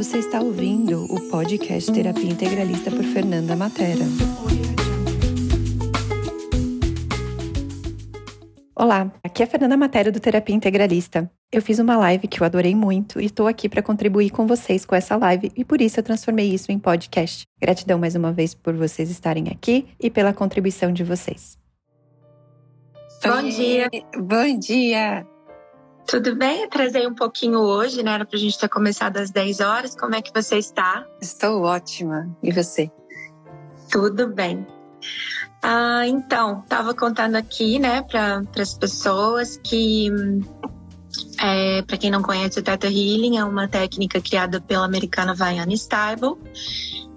Você está ouvindo o podcast Terapia Integralista por Fernanda Matera. Olá, aqui é a Fernanda Matera do Terapia Integralista. Eu fiz uma live que eu adorei muito e estou aqui para contribuir com vocês com essa live e por isso eu transformei isso em podcast. Gratidão mais uma vez por vocês estarem aqui e pela contribuição de vocês. Bom dia. Bom dia. Tudo bem? Eu trazei um pouquinho hoje, né? Era pra gente ter começado às 10 horas. Como é que você está? Estou ótima. E você? Tudo bem. Ah, então, estava contando aqui, né, para as pessoas que, é, para quem não conhece, o Theta Healing é uma técnica criada pela americana Vianna Stable.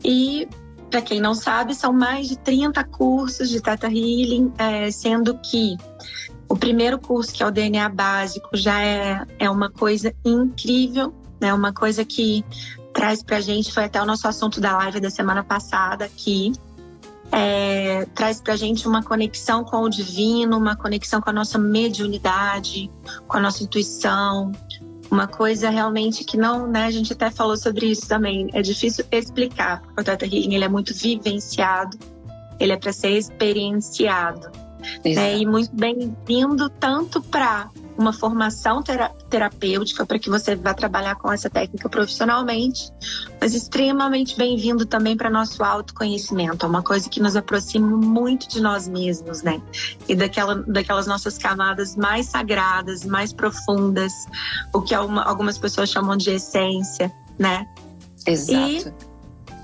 E, para quem não sabe, são mais de 30 cursos de Theta Healing, é, sendo que primeiro curso, que é o DNA básico, já é, é uma coisa incrível, né? Uma coisa que traz pra gente, foi até o nosso assunto da live da semana passada aqui. É, traz pra gente uma conexão com o divino, uma conexão com a nossa mediunidade, com a nossa intuição, uma coisa realmente que não, né? A gente até falou sobre isso também. É difícil explicar, porque o Teta Healing ele é muito vivenciado, ele é para ser experienciado. Né? E muito bem-vindo tanto para uma formação tera terapêutica para que você vá trabalhar com essa técnica profissionalmente, mas extremamente bem-vindo também para nosso autoconhecimento, é uma coisa que nos aproxima muito de nós mesmos, né? E daquela, daquelas nossas camadas mais sagradas, mais profundas, o que algumas pessoas chamam de essência, né? Exato. E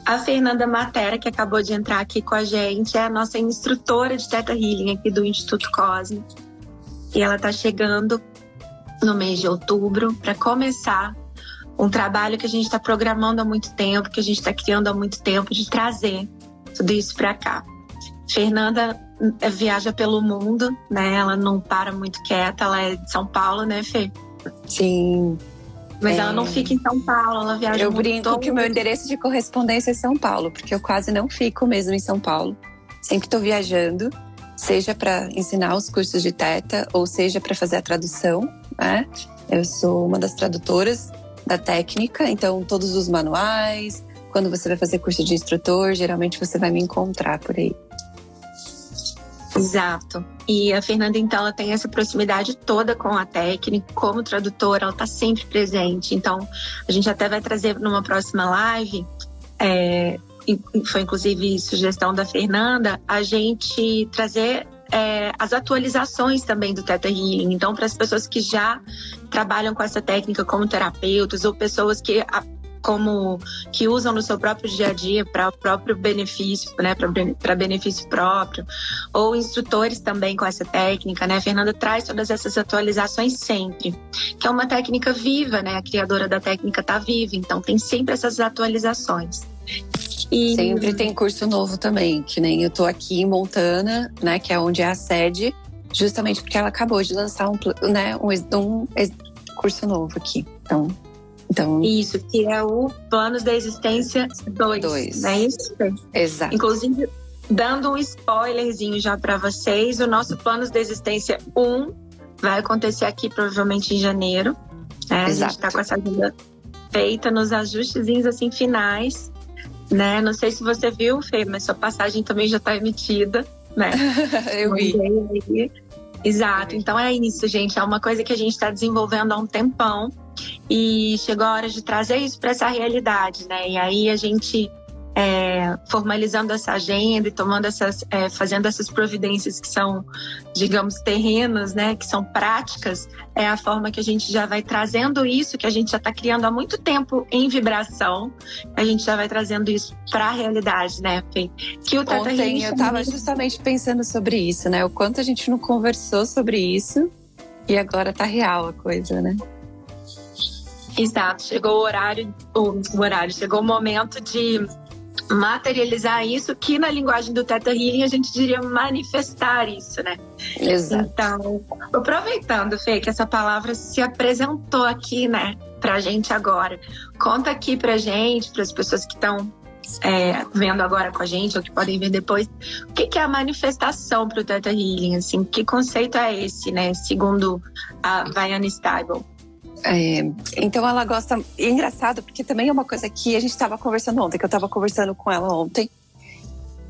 a Fernanda Matera, que acabou de entrar aqui com a gente, é a nossa instrutora de Teta Healing aqui do Instituto Cosme. E ela está chegando no mês de outubro para começar um trabalho que a gente está programando há muito tempo, que a gente está criando há muito tempo, de trazer tudo isso para cá. Fernanda eh, viaja pelo mundo, né? Ela não para muito quieta, ela é de São Paulo, né, Fê? Sim, mas é... ela não fica em São Paulo, ela viaja Eu brinco todo. que o meu endereço de correspondência é São Paulo, porque eu quase não fico mesmo em São Paulo. Sempre estou viajando, seja para ensinar os cursos de teta ou seja para fazer a tradução, né? Eu sou uma das tradutoras da técnica, então todos os manuais, quando você vai fazer curso de instrutor, geralmente você vai me encontrar por aí. Exato. E a Fernanda, então, ela tem essa proximidade toda com a técnica, como tradutora, ela está sempre presente. Então, a gente até vai trazer numa próxima live, é, foi inclusive sugestão da Fernanda, a gente trazer é, as atualizações também do Theta Healing. Então, para as pessoas que já trabalham com essa técnica como terapeutas ou pessoas que como que usam no seu próprio dia a dia para o próprio benefício, né, para benefício próprio, ou instrutores também com essa técnica, né? A Fernanda traz todas essas atualizações sempre, que é uma técnica viva, né? A criadora da técnica está viva, então tem sempre essas atualizações. E... Sempre tem curso novo também, que nem eu tô aqui em Montana, né, que é onde é a sede, justamente porque ela acabou de lançar um, né, um, um curso novo aqui. Então, então, isso, que é o Planos da Existência 2. Dois. Não é isso? Exato. Inclusive, dando um spoilerzinho já para vocês, o nosso Planos da Existência 1 vai acontecer aqui provavelmente em janeiro. Né? A gente está com essa agenda feita nos ajustezinhos assim finais. Né? Não sei se você viu, Fê, mas sua passagem também já está emitida. Né? Eu vi. Exato. Então é isso, gente. É uma coisa que a gente está desenvolvendo há um tempão. E chegou a hora de trazer isso para essa realidade, né? E aí a gente é, formalizando essa agenda e tomando essas, é, fazendo essas providências que são, digamos, terrenas, né, que são práticas, é a forma que a gente já vai trazendo isso, que a gente já está criando há muito tempo em vibração, a gente já vai trazendo isso para a realidade, né, Fê? Que o Tata Ontem eu estava justamente pensando sobre isso, né, o quanto a gente não conversou sobre isso e agora tá real a coisa, né? Exato, chegou o horário, o, o horário, chegou o momento de materializar isso, que na linguagem do Theta Healing a gente diria manifestar isso, né? Exato. Então, aproveitando, Fê, que essa palavra se apresentou aqui, né, pra gente agora. Conta aqui pra gente, para as pessoas que estão é, vendo agora com a gente ou que podem ver depois, o que, que é a manifestação para o Theta Healing? Assim, que conceito é esse, né? Segundo a Vianna Stable. É, então ela gosta. E é engraçado, porque também é uma coisa que a gente estava conversando ontem, que eu estava conversando com ela ontem.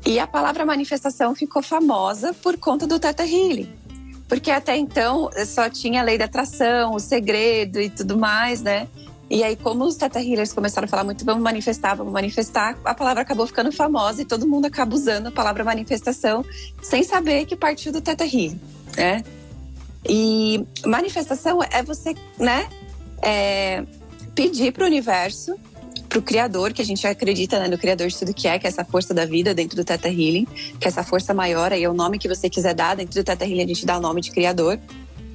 E a palavra manifestação ficou famosa por conta do Teta Healing. Porque até então só tinha a lei da atração, o segredo e tudo mais, né? E aí, como os Teta Healers começaram a falar muito, vamos manifestar, vamos manifestar, a palavra acabou ficando famosa e todo mundo acaba usando a palavra manifestação sem saber que partiu do Teta Healing, né? E manifestação é você, né, é, pedir para o universo, para o Criador, que a gente acredita né, no Criador de tudo que é, que é essa força da vida dentro do Teta Healing, que é essa força maior, aí é o nome que você quiser dar, dentro do Teta Healing a gente dá o nome de Criador.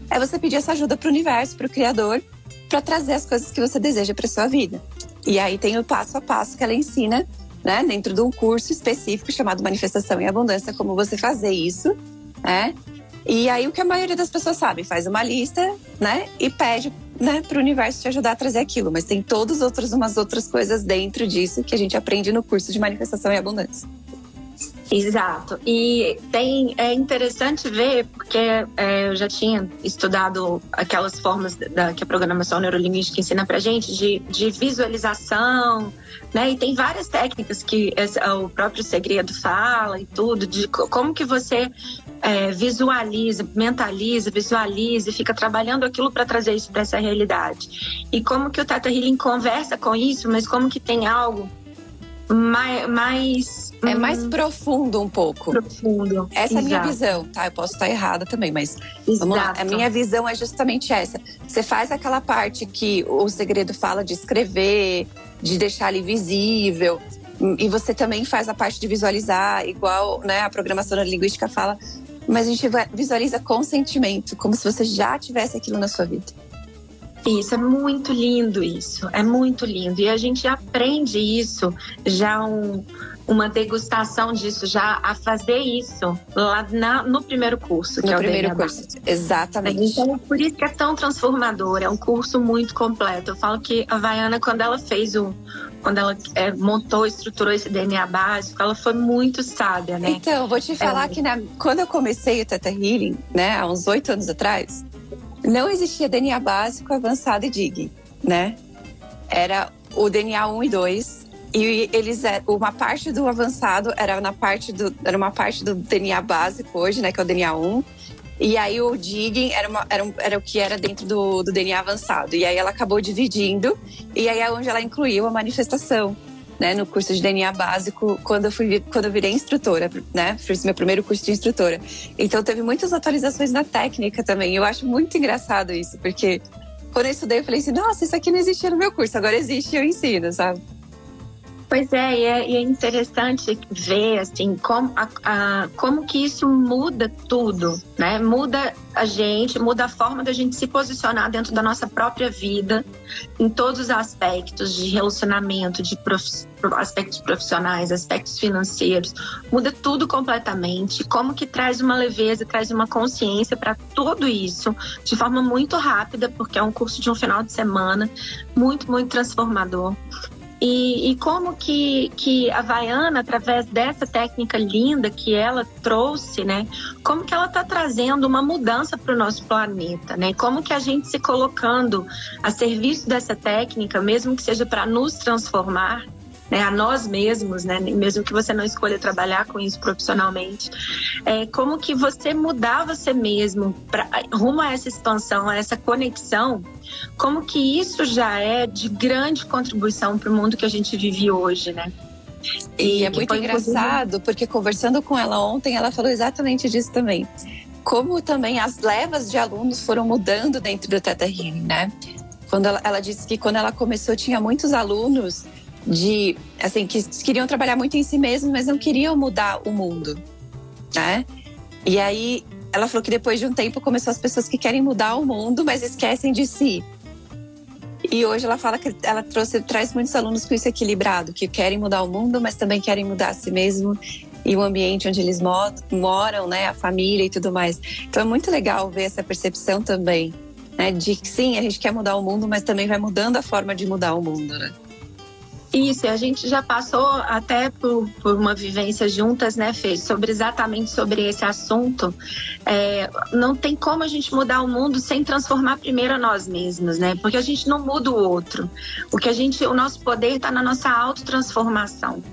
É você pedir essa ajuda para o universo, para o Criador, para trazer as coisas que você deseja para sua vida. E aí tem o passo a passo que ela ensina, né, dentro de um curso específico chamado Manifestação e Abundância, como você fazer isso, né? E aí o que a maioria das pessoas sabe, faz uma lista, né, e pede né, para o universo te ajudar a trazer aquilo. Mas tem todas outras umas outras coisas dentro disso que a gente aprende no curso de manifestação e abundância. Exato. E tem, é interessante ver, porque é, eu já tinha estudado aquelas formas da, que a programação neurolinguística ensina pra gente de, de visualização, né? E tem várias técnicas que esse, o próprio segredo fala e tudo, de como que você é, visualiza, mentaliza, visualiza e fica trabalhando aquilo para trazer isso para essa realidade. E como que o Tata Healing conversa com isso, mas como que tem algo mais, mais é mais uhum. profundo um pouco. Profundo. Essa Exato. é a minha visão, tá? Eu posso estar errada também, mas Exato. vamos lá. A minha visão é justamente essa. Você faz aquela parte que o segredo fala de escrever, de deixar ali visível. E você também faz a parte de visualizar, igual né, a programação linguística fala. Mas a gente visualiza com sentimento, como se você já tivesse aquilo na sua vida. Isso, é muito lindo isso, é muito lindo. E a gente aprende isso já um, uma degustação disso, já a fazer isso lá na, no primeiro curso. Que no é o primeiro curso, exatamente. Então, por isso que é tão transformador, é um curso muito completo. Eu falo que a Vaiana, quando ela fez o. Quando ela é, montou, estruturou esse DNA básico, ela foi muito sábia, né? Então, vou te falar é. que na, quando eu comecei o Teta Healing, né, há uns oito anos atrás, não existia DNA básico, avançado e DIG, né? Era o DNA 1 e 2. E eles é, uma parte do avançado era na parte do era uma parte do DNA básico hoje, né, que é o DNA 1. E aí o digging era, uma, era, um, era o que era dentro do, do DNA avançado. E aí ela acabou dividindo, e aí é onde ela incluiu a manifestação né, no curso de DNA básico quando eu fui quando eu virei instrutora, né? Fiz meu primeiro curso de instrutora. Então teve muitas atualizações na técnica também. Eu acho muito engraçado isso, porque quando eu estudei eu falei assim: "Nossa, isso aqui não existia no meu curso, agora existe e eu ensino", sabe? Pois é, e é, e é interessante ver assim como, a, a, como que isso muda tudo, né? Muda a gente, muda a forma da gente se posicionar dentro da nossa própria vida, em todos os aspectos de relacionamento, de prof, aspectos profissionais, aspectos financeiros, muda tudo completamente. Como que traz uma leveza, traz uma consciência para tudo isso de forma muito rápida, porque é um curso de um final de semana, muito, muito transformador. E, e, como que, que a Vaiana, através dessa técnica linda que ela trouxe, né? Como que ela está trazendo uma mudança para o nosso planeta, né? Como que a gente se colocando a serviço dessa técnica, mesmo que seja para nos transformar, né, a nós mesmos, né, mesmo que você não escolha trabalhar com isso profissionalmente, é, como que você mudar você mesmo pra, rumo a essa expansão, a essa conexão, como que isso já é de grande contribuição para o mundo que a gente vive hoje, né? E, e é muito engraçado, porque conversando com ela ontem, ela falou exatamente disso também. Como também as levas de alunos foram mudando dentro do Teta Healing, né? Quando ela, ela disse que quando ela começou tinha muitos alunos de assim que queriam trabalhar muito em si mesmos, mas não queriam mudar o mundo, né? E aí ela falou que depois de um tempo começou as pessoas que querem mudar o mundo, mas esquecem de si. E hoje ela fala que ela trouxe, traz muitos alunos com isso equilibrado, que querem mudar o mundo, mas também querem mudar a si mesmo e o ambiente onde eles moram, né, a família e tudo mais. Então é muito legal ver essa percepção também, né, de que sim, a gente quer mudar o mundo, mas também vai mudando a forma de mudar o mundo, né? Isso, a gente já passou até por, por uma vivência juntas, né, Fê, sobre exatamente sobre esse assunto. É, não tem como a gente mudar o mundo sem transformar primeiro nós mesmos, né? Porque a gente não muda o outro. O que a gente, o nosso poder está na nossa autotransformação.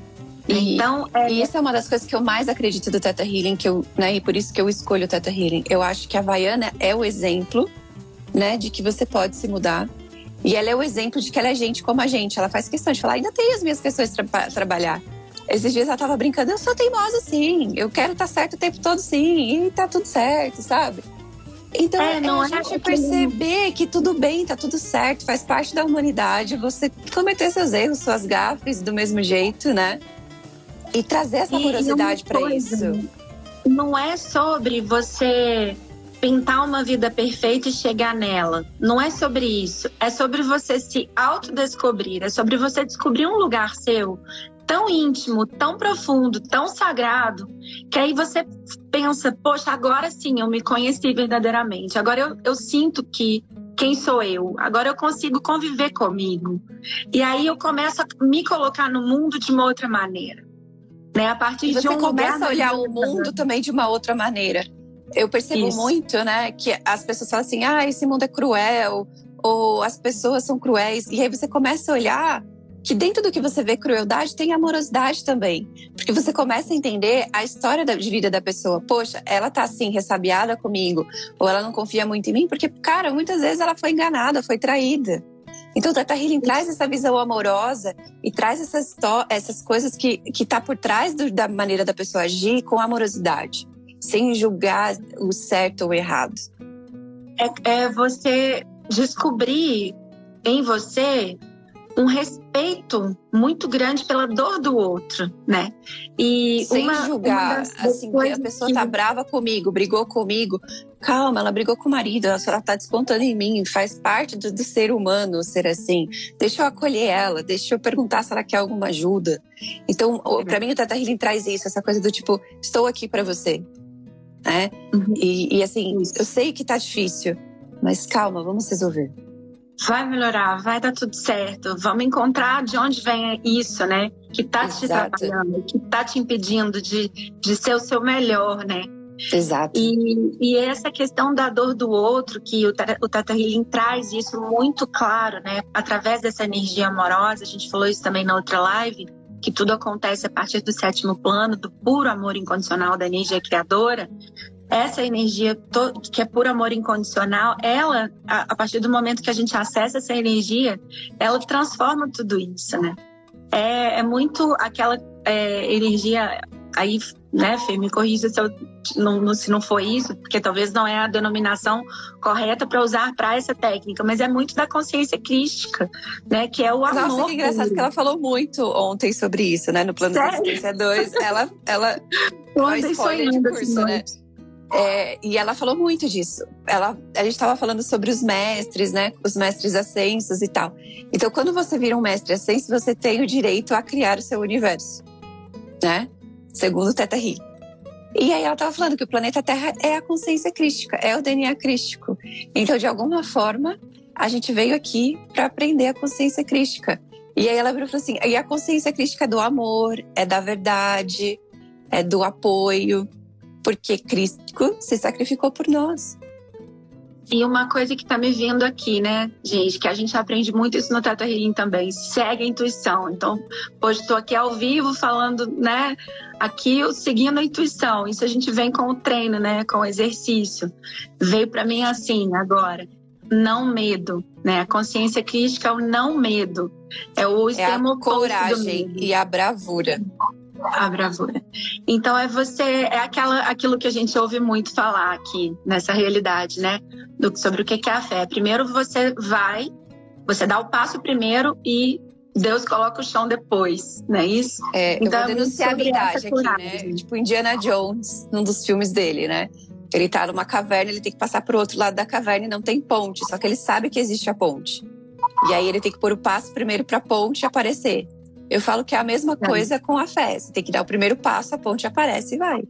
E, então, é... e isso é uma das coisas que eu mais acredito do Teta Healing, que eu, né, e por isso que eu escolho o Teta Healing. Eu acho que a Vaiana é o exemplo, né, de que você pode se mudar. E ela é o exemplo de que ela é gente como a gente. Ela faz questão de falar, ainda tem as minhas questões para trabalhar. Esses dias ela tava brincando, eu sou teimosa sim, eu quero estar tá certo o tempo todo sim, e tá tudo certo, sabe? Então é, não é a gente perceber que tudo bem, tá tudo certo, faz parte da humanidade, você cometer seus erros, suas gafes do mesmo jeito, né? E trazer essa amorosidade para isso. Não é sobre você pintar uma vida perfeita e chegar nela. Não é sobre isso. É sobre você se autodescobrir. É sobre você descobrir um lugar seu tão íntimo, tão profundo, tão sagrado, que aí você pensa, poxa, agora sim eu me conheci verdadeiramente. Agora eu, eu sinto que quem sou eu? Agora eu consigo conviver comigo. E aí eu começo a me colocar no mundo de uma outra maneira. Né? A partir você de um começa a olhar o mundo também de uma outra maneira. Eu percebo Isso. muito, né, que as pessoas falam assim: "Ah, esse mundo é cruel", ou as pessoas são cruéis. E aí você começa a olhar que dentro do que você vê crueldade tem amorosidade também. Porque você começa a entender a história de vida da pessoa. Poxa, ela tá assim, ressabiada comigo, ou ela não confia muito em mim, porque, cara, muitas vezes ela foi enganada, foi traída. Então, o Teta Healing traz essa visão amorosa e traz essas, essas coisas que, que tá por trás do, da maneira da pessoa agir com amorosidade, sem julgar o certo ou o errado. É, é você descobrir em você um respeito muito grande pela dor do outro, né? E sem uma, julgar, uma assim, a pessoa que... tá brava comigo, brigou comigo, calma, ela brigou com o marido, ela só tá descontando em mim, faz parte do, do, ser humano ser assim. Deixa eu acolher ela, deixa eu perguntar se ela quer alguma ajuda. Então, é. para mim o Tata Healing traz isso, essa coisa do tipo, estou aqui para você, né? Uhum. E, e assim, eu sei que tá difícil, mas calma, vamos resolver vai melhorar, vai dar tudo certo. Vamos encontrar de onde vem isso, né? Que tá Exato. te trabalhando, que tá te impedindo de, de ser o seu melhor, né? Exato. E, e essa questão da dor do outro, que o, o Tata Healing traz isso muito claro, né? Através dessa energia amorosa, a gente falou isso também na outra live, que tudo acontece a partir do sétimo plano, do puro amor incondicional da energia criadora essa energia que é por amor incondicional, ela, a, partir do momento que a gente acessa essa energia, ela transforma tudo isso, né? É, é muito aquela é, energia aí, né, Fê, me corrija se, eu, não, se não foi isso, porque talvez não é a denominação correta para usar para essa técnica, mas é muito da consciência crística, né, que é o amor. Nossa, que engraçado que ela falou muito ontem sobre isso, né, no Plano Sério? Consciência 2. Ela, ela, ontem foi de curso, né? É, e ela falou muito disso. Ela, a gente estava falando sobre os mestres, né? Os mestres ascensos e tal. Então, quando você vira um mestre ascenso, você tem o direito a criar o seu universo, né? Segundo o Teta Healing. E aí ela estava falando que o planeta Terra é a consciência crística, é o DNA crístico. Então, de alguma forma, a gente veio aqui para aprender a consciência crística. E aí ela falou assim: e a consciência crística é do amor, é da verdade, é do apoio, porque Cristo se sacrificou por nós. E uma coisa que tá me vindo aqui, né, gente, que a gente aprende muito isso no Teta Healing também, segue a intuição. Então, hoje estou aqui ao vivo falando, né, aqui seguindo a intuição. Isso a gente vem com o treino, né, com o exercício. Veio para mim assim agora, não medo, né? A consciência crítica é o não medo. É o extremo é a coragem e a bravura a bravura. Então é você, é aquela, aquilo que a gente ouve muito falar aqui nessa realidade, né? Do, sobre o que é a fé. Primeiro você vai, você dá o passo primeiro e Deus coloca o chão depois, não é isso? É, então, eu vou é denunciar a idade aqui, né? Tipo Indiana Jones, num dos filmes dele, né? Ele tá numa caverna, ele tem que passar pro outro lado da caverna e não tem ponte, só que ele sabe que existe a ponte. E aí ele tem que pôr o passo primeiro para a ponte aparecer. Eu falo que é a mesma coisa com a fé. Você tem que dar o primeiro passo, a ponte aparece e vai.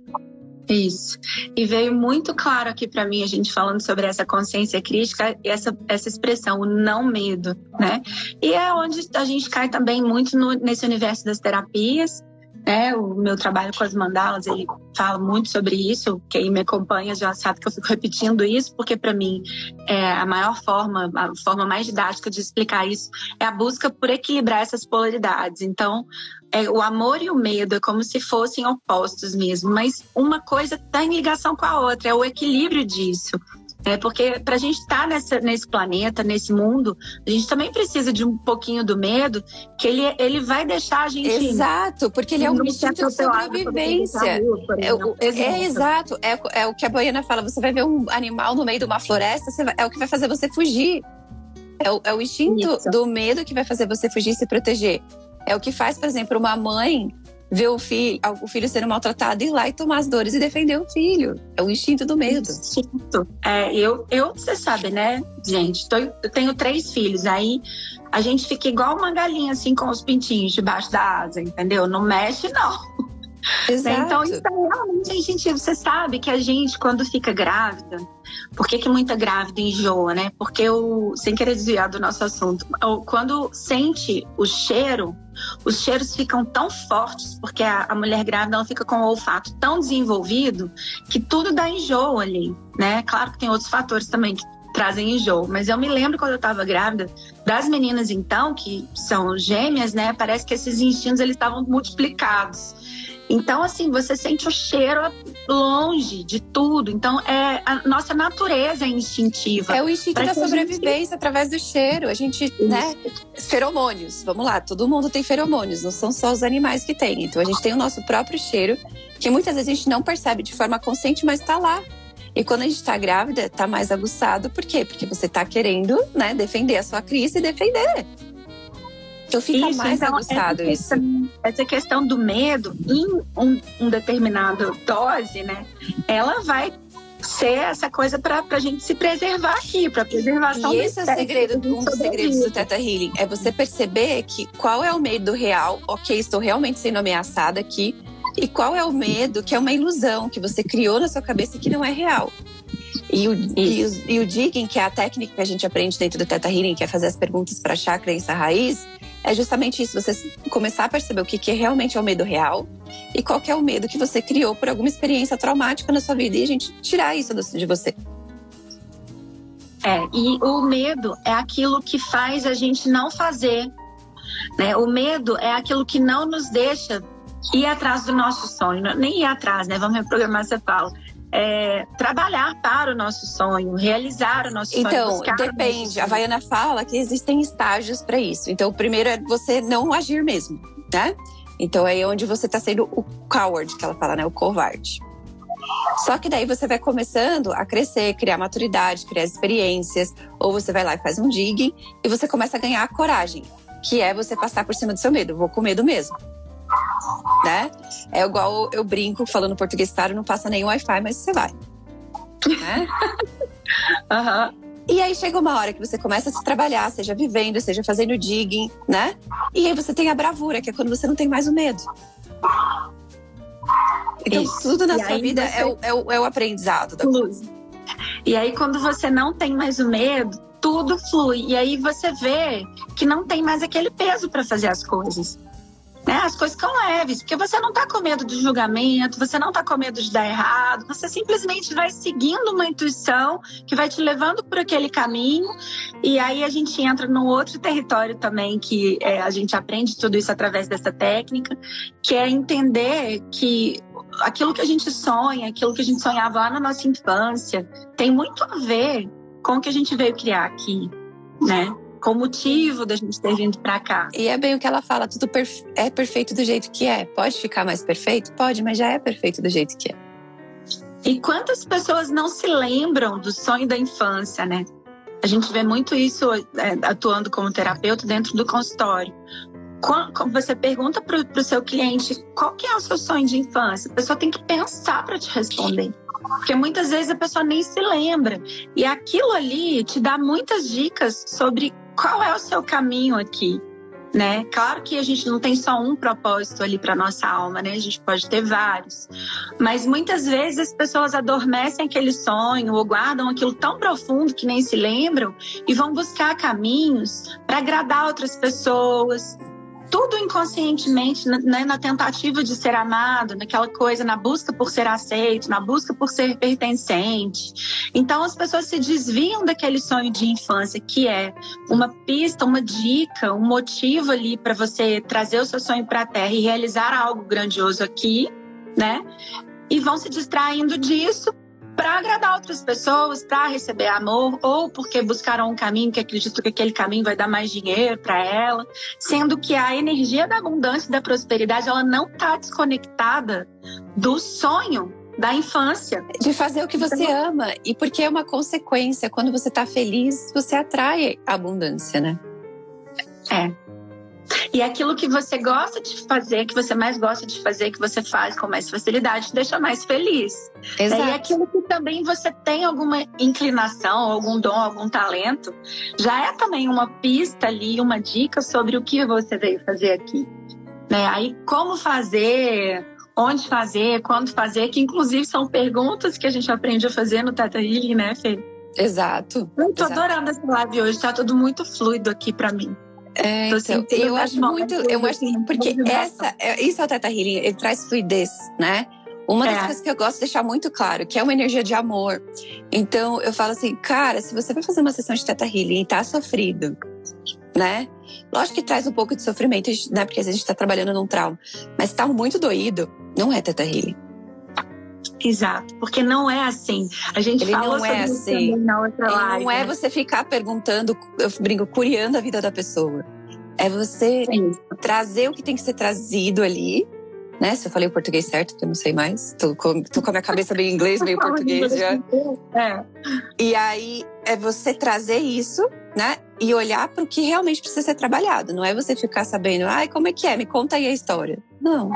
Isso. E veio muito claro aqui para mim, a gente falando sobre essa consciência crítica, essa, essa expressão, o não medo, né? E é onde a gente cai também muito no, nesse universo das terapias, né? O meu trabalho com as mandalas, ele fala muito sobre isso. Quem me acompanha já sabe que eu fico repetindo isso, porque para mim é a maior forma, a forma mais didática de explicar isso é a busca por equilibrar essas polaridades. Então, é, o amor e o medo é como se fossem opostos mesmo, mas uma coisa está em ligação com a outra, é o equilíbrio disso. É porque para a gente estar tá nesse planeta, nesse mundo, a gente também precisa de um pouquinho do medo, que ele, ele vai deixar a gente. Exato, porque ele é um instinto de sobrevivência. Rua, é, o, é, exato, é, é o que a Boiana fala: você vai ver um animal no meio de uma floresta, vai, é o que vai fazer você fugir. É o, é o instinto Isso. do medo que vai fazer você fugir e se proteger. É o que faz, por exemplo, uma mãe ver o filho, o filho sendo maltratado, ir lá e tomar as dores e defender o filho. É o instinto do medo. Instinto. É, eu, eu, você sabe, né, gente? Tô, eu tenho três filhos. Aí a gente fica igual uma galinha, assim, com os pintinhos debaixo da asa, entendeu? Não mexe, não. Exato. Então, isso é realmente, gente, você sabe que a gente, quando fica grávida, por que, que muita grávida enjoa, né? Porque, o, sem querer desviar do nosso assunto, quando sente o cheiro, os cheiros ficam tão fortes, porque a, a mulher grávida ela fica com o olfato tão desenvolvido que tudo dá enjoo ali, né? Claro que tem outros fatores também que trazem enjoo. Mas eu me lembro quando eu estava grávida, das meninas então, que são gêmeas, né? Parece que esses instintos eles estavam multiplicados. Então, assim, você sente o cheiro longe de tudo. Então, é a nossa natureza é instintiva. É o instinto da sobrevivência gente... através do cheiro. A gente, Isso. né? Feromônios. Vamos lá, todo mundo tem feromônios, não são só os animais que têm. Então, a gente tem o nosso próprio cheiro, que muitas vezes a gente não percebe de forma consciente, mas está lá. E quando a gente está grávida, está mais aguçado. Por quê? Porque você está querendo, né, defender a sua crise e defender. Então fica isso, mais então, aguçado essa questão, isso. Essa questão do medo, em um, um determinado dose, né? Ela vai ser essa coisa para a gente se preservar aqui, para preservação. E esse é o segredo, um dos segredos do Teta Healing, é você perceber que qual é o medo real, ok, estou realmente sendo ameaçada aqui, e qual é o medo que é uma ilusão que você criou na sua cabeça que não é real. E o, e, o, e o digging, que é a técnica que a gente aprende dentro do Teta Healing, que é fazer as perguntas para achar a crença raiz, é justamente isso, você começar a perceber o que, que realmente é o medo real e qual é o medo que você criou por alguma experiência traumática na sua vida e a gente tirar isso de você. É, e o medo é aquilo que faz a gente não fazer. Né? O medo é aquilo que não nos deixa ir atrás do nosso sonho, nem ir atrás, né? Vamos reprogramar essa fala é, trabalhar para o nosso sonho, realizar o nosso então, sonho. Então, depende. A Vaiana fala que existem estágios para isso. Então, o primeiro é você não agir mesmo, né? Então, é onde você está sendo o coward, que ela fala, né? O covarde. Só que daí você vai começando a crescer, criar maturidade, criar experiências, ou você vai lá e faz um digging e você começa a ganhar coragem, que é você passar por cima do seu medo. Vou com medo mesmo né? É igual eu brinco falando português claro, não passa nem Wi-Fi, mas você vai. Né? uhum. E aí chega uma hora que você começa a se trabalhar, seja vivendo, seja fazendo digging, né? E aí você tem a bravura, que é quando você não tem mais o medo. Então, Isso. tudo na e sua vida você... é, o, é, o, é o aprendizado da coisa. E aí, quando você não tem mais o medo, tudo flui. E aí você vê que não tem mais aquele peso para fazer as coisas. Né? As coisas ficam leves, porque você não está com medo do julgamento, você não está com medo de dar errado, você simplesmente vai seguindo uma intuição que vai te levando por aquele caminho. E aí a gente entra num outro território também que é, a gente aprende tudo isso através dessa técnica, que é entender que aquilo que a gente sonha, aquilo que a gente sonhava lá na nossa infância, tem muito a ver com o que a gente veio criar aqui, né? Com o motivo da gente ter vindo para cá. E é bem o que ela fala, tudo perfe é perfeito do jeito que é. Pode ficar mais perfeito? Pode, mas já é perfeito do jeito que é. E quantas pessoas não se lembram do sonho da infância, né? A gente vê muito isso é, atuando como terapeuta dentro do consultório. Quando você pergunta para o seu cliente qual que é o seu sonho de infância, a pessoa tem que pensar para te responder. Porque muitas vezes a pessoa nem se lembra. E aquilo ali te dá muitas dicas sobre qual é o seu caminho aqui? né? Claro que a gente não tem só um propósito ali para nossa alma, né? A gente pode ter vários. Mas muitas vezes as pessoas adormecem aquele sonho ou guardam aquilo tão profundo que nem se lembram e vão buscar caminhos para agradar outras pessoas, tudo inconscientemente, né, na tentativa de ser amado, naquela coisa, na busca por ser aceito, na busca por ser pertencente. Então as pessoas se desviam daquele sonho de infância, que é uma pista, uma dica, um motivo ali para você trazer o seu sonho para a Terra e realizar algo grandioso aqui, né? E vão se distraindo disso para agradar outras pessoas, para receber amor, ou porque buscaram um caminho que acreditam que aquele caminho vai dar mais dinheiro para ela, sendo que a energia da abundância e da prosperidade ela não está desconectada do sonho da infância. De fazer o que você então, ama. E porque é uma consequência. Quando você está feliz, você atrai a abundância, né? É. E aquilo que você gosta de fazer, que você mais gosta de fazer, que você faz com mais facilidade, te deixa mais feliz. Exato. E aquilo que também você tem alguma inclinação, algum dom, algum talento, já é também uma pista ali, uma dica sobre o que você veio fazer aqui. Né? Aí, como fazer, onde fazer, quando fazer, que inclusive são perguntas que a gente aprende a fazer no Tata Healing, né, Fê? Exato. Eu tô exato. adorando essa live hoje, tá tudo muito fluido aqui para mim. É, então, eu acho muito, eu acho porque essa, é, isso é o Teta Healing, ele traz fluidez, né? Uma das é. coisas que eu gosto de deixar muito claro, que é uma energia de amor. Então, eu falo assim, cara, se você vai fazer uma sessão de Teta Healing e tá sofrido, né? Lógico que traz um pouco de sofrimento, né? Porque a gente tá trabalhando num trauma. Mas tá muito doído, não é Teta Healing. Exato, porque não é assim. A gente Ele falou não é assim. na outra Ele live, não é né? você ficar perguntando, eu brinco, curiando a vida da pessoa. É você Sim. trazer o que tem que ser trazido ali, né? Se eu falei o português certo, que eu não sei mais. Tô com, tô com a minha cabeça meio inglês, meio português já. É. E aí é você trazer isso, né? E olhar para o que realmente precisa ser trabalhado. Não é você ficar sabendo, ai, como é que é? Me conta aí a história. Não.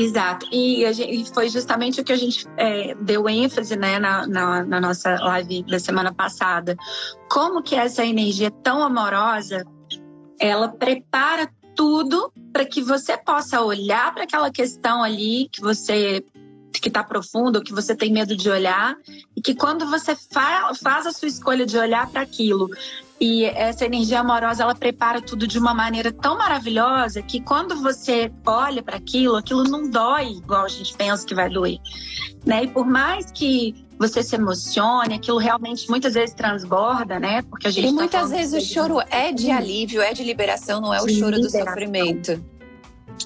Exato. E gente, foi justamente o que a gente é, deu ênfase né, na, na, na, nossa live da semana passada. Como que essa energia tão amorosa, ela prepara tudo para que você possa olhar para aquela questão ali que você que está profundo, que você tem medo de olhar, e que quando você fa faz a sua escolha de olhar para aquilo e essa energia amorosa, ela prepara tudo de uma maneira tão maravilhosa que quando você olha para aquilo, aquilo não dói igual a gente pensa que vai doer. Né? E por mais que você se emocione, aquilo realmente muitas vezes transborda, né? Porque a gente E tá muitas vezes o choro é de alívio, é de liberação, não é o de choro liberação. do sofrimento.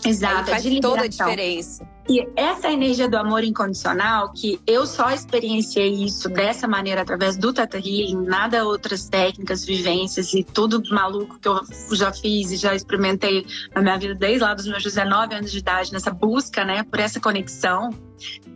Exato, Aí faz toda a diferença. E essa energia do amor incondicional, que eu só experienciei isso dessa maneira através do Tata Healing, nada outras técnicas, vivências e tudo maluco que eu já fiz e já experimentei na minha vida desde lá dos meus 19 anos de idade, nessa busca, né, por essa conexão.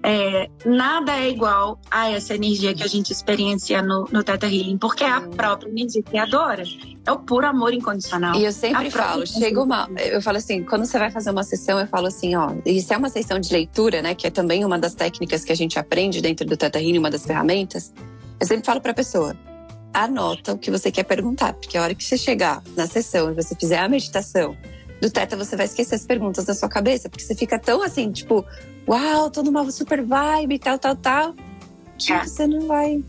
É, nada é igual a essa energia que a gente experiencia no, no Teta Healing, porque é a própria energia criadora. É o puro amor incondicional. E eu sempre falo, chega uma. Eu falo assim, quando você vai fazer uma sessão, eu falo assim, ó, isso é uma sessão de leitura, né, que é também uma das técnicas que a gente aprende dentro do Teta Healing, uma das ferramentas, eu sempre falo para a pessoa, anota o que você quer perguntar, porque a hora que você chegar na sessão e você fizer a meditação do Teta, você vai esquecer as perguntas da sua cabeça, porque você fica tão assim, tipo, uau, tô numa super vibe, tal, tal, tal, que é. você não vai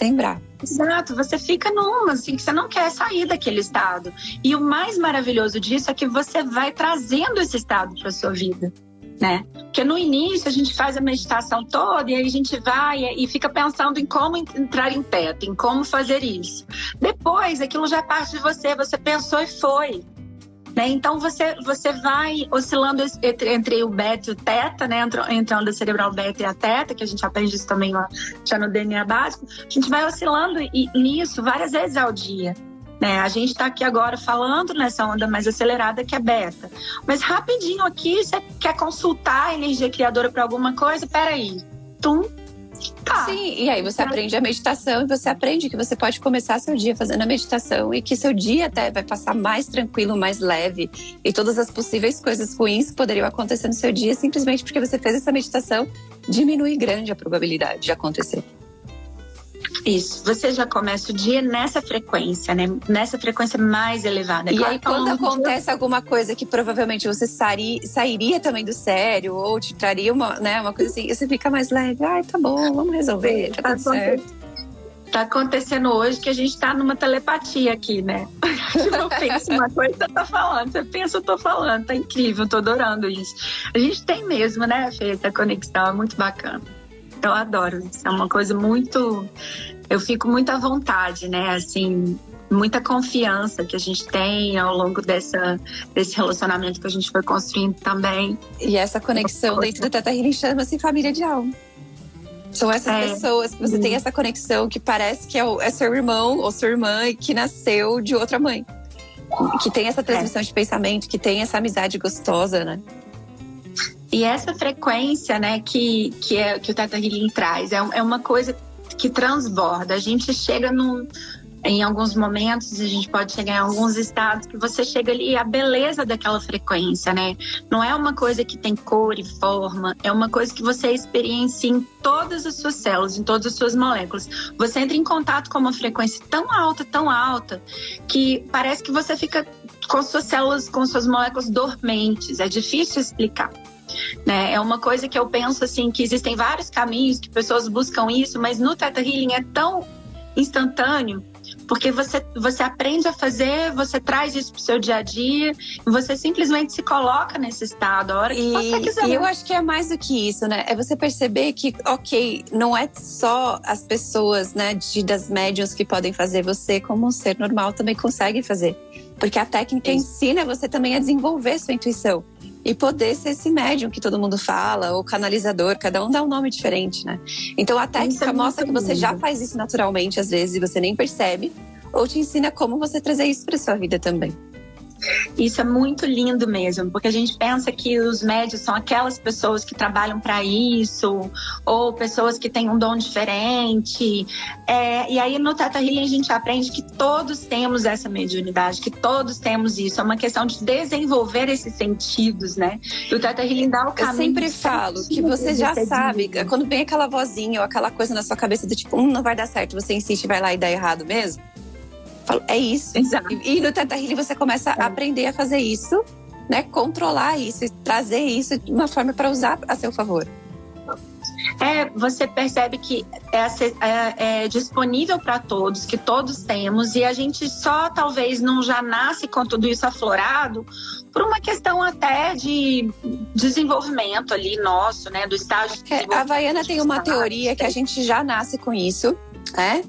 lembrar. Exato, você fica numa, assim, que você não quer sair daquele estado. E o mais maravilhoso disso é que você vai trazendo esse estado para sua vida né? Porque no início a gente faz a meditação toda e aí a gente vai e fica pensando em como entrar em teto, em como fazer isso. Depois aquilo já é parte de você, você pensou e foi. Né? Então você, você vai oscilando entre, entre o beta e o teta, né? entre, a onda cerebral beta e a teta, que a gente aprende isso também lá já no DNA básico. A gente vai oscilando nisso várias vezes ao dia. Né? A gente está aqui agora falando nessa onda mais acelerada que é beta. Mas rapidinho aqui, você quer consultar a energia criadora para alguma coisa? Peraí. Tum, Tá. Sim, e aí você aprende a meditação e você aprende que você pode começar seu dia fazendo a meditação e que seu dia até vai passar mais tranquilo, mais leve e todas as possíveis coisas ruins que poderiam acontecer no seu dia simplesmente porque você fez essa meditação diminui grande a probabilidade de acontecer. Isso. Você já começa o dia nessa frequência, né? Nessa frequência mais elevada. E claro aí, quando acontece dia... alguma coisa que provavelmente você sairia, sairia também do sério, ou te traria uma, né, uma coisa assim, você fica mais leve. Ai, tá bom, vamos resolver, tá, tá tudo certo. Tá acontecendo hoje que a gente tá numa telepatia aqui, né? Eu penso uma coisa, você tá falando. Você pensa, eu tô falando. Tá incrível, tô adorando isso. A gente tem mesmo, né, Fê, essa conexão. É muito bacana. Eu adoro isso. É uma coisa muito. Eu fico muito à vontade, né? Assim, muita confiança que a gente tem ao longo dessa, desse relacionamento que a gente foi construindo também. E essa conexão dentro do Teta Healing chama-se família de alma. São essas é. pessoas que você tem essa conexão que parece que é, o, é seu irmão ou sua irmã e que nasceu de outra mãe. Que tem essa transmissão é. de pensamento, que tem essa amizade gostosa, né? E essa frequência, né, que, que, é, que o Teta Healing traz, é, é uma coisa que transborda. A gente chega num, em alguns momentos, a gente pode chegar em alguns estados que você chega ali a beleza daquela frequência, né? Não é uma coisa que tem cor e forma, é uma coisa que você experiencia em todas as suas células, em todas as suas moléculas. Você entra em contato com uma frequência tão alta, tão alta, que parece que você fica com suas células, com suas moléculas dormentes. É difícil explicar. Né? É uma coisa que eu penso assim que existem vários caminhos que pessoas buscam isso, mas no Theta Healing é tão instantâneo porque você, você aprende a fazer, você traz isso pro seu dia a dia, você simplesmente se coloca nesse estado a hora que e, você quiser. E eu acho que é mais do que isso, né? É você perceber que, ok, não é só as pessoas, né, de, das médiums que podem fazer, você, como um ser normal, também consegue fazer. Porque a técnica ensina você também a desenvolver sua intuição e poder ser esse médium que todo mundo fala, ou canalizador, cada um dá um nome diferente, né? Então a técnica é mostra que você já faz isso naturalmente, às vezes, e você nem percebe, ou te ensina como você trazer isso para sua vida também. Isso é muito lindo mesmo, porque a gente pensa que os médios são aquelas pessoas que trabalham para isso, ou pessoas que têm um dom diferente. É, e aí no Teta Healing a gente aprende que todos temos essa mediunidade, que todos temos isso. É uma questão de desenvolver esses sentidos, né? E o Teta Healing dá o caminho. Eu sempre falo que você já sabe, quando vem aquela vozinha ou aquela coisa na sua cabeça do tipo, hum, não vai dar certo, você insiste, vai lá e dá errado mesmo Falo, é isso. Exato. E, e no Teta Healing você começa é. a aprender a fazer isso, né? Controlar isso trazer isso de uma forma para usar a seu favor. É, você percebe que é, é, é disponível para todos, que todos temos, e a gente só talvez não já nasce com tudo isso aflorado por uma questão até de desenvolvimento ali nosso, né, do estágio. De é, a Havaiana tem uma teoria que a gente já nasce com isso, né?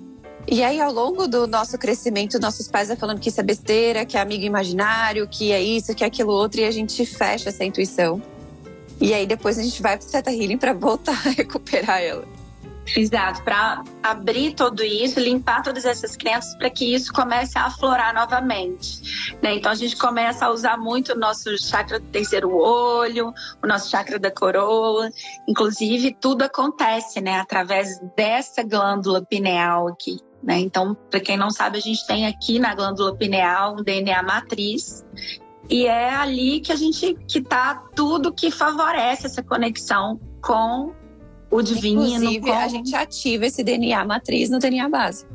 E aí, ao longo do nosso crescimento, nossos pais vão falando que isso é besteira, que é amigo imaginário, que é isso, que é aquilo outro, e a gente fecha essa intuição. E aí, depois a gente vai pro Theta Healing para voltar a recuperar ela. Exato, para abrir tudo isso, limpar todas essas crenças para que isso comece a aflorar novamente. Né? Então a gente começa a usar muito o nosso chakra do terceiro olho, o nosso chakra da coroa. Inclusive, tudo acontece né, através dessa glândula pineal aqui. Né? Então, para quem não sabe, a gente tem aqui na glândula pineal um DNA matriz e é ali que a gente que tá tudo que favorece essa conexão com o divino. Inclusive, com... a gente ativa esse DNA matriz no DNA básico.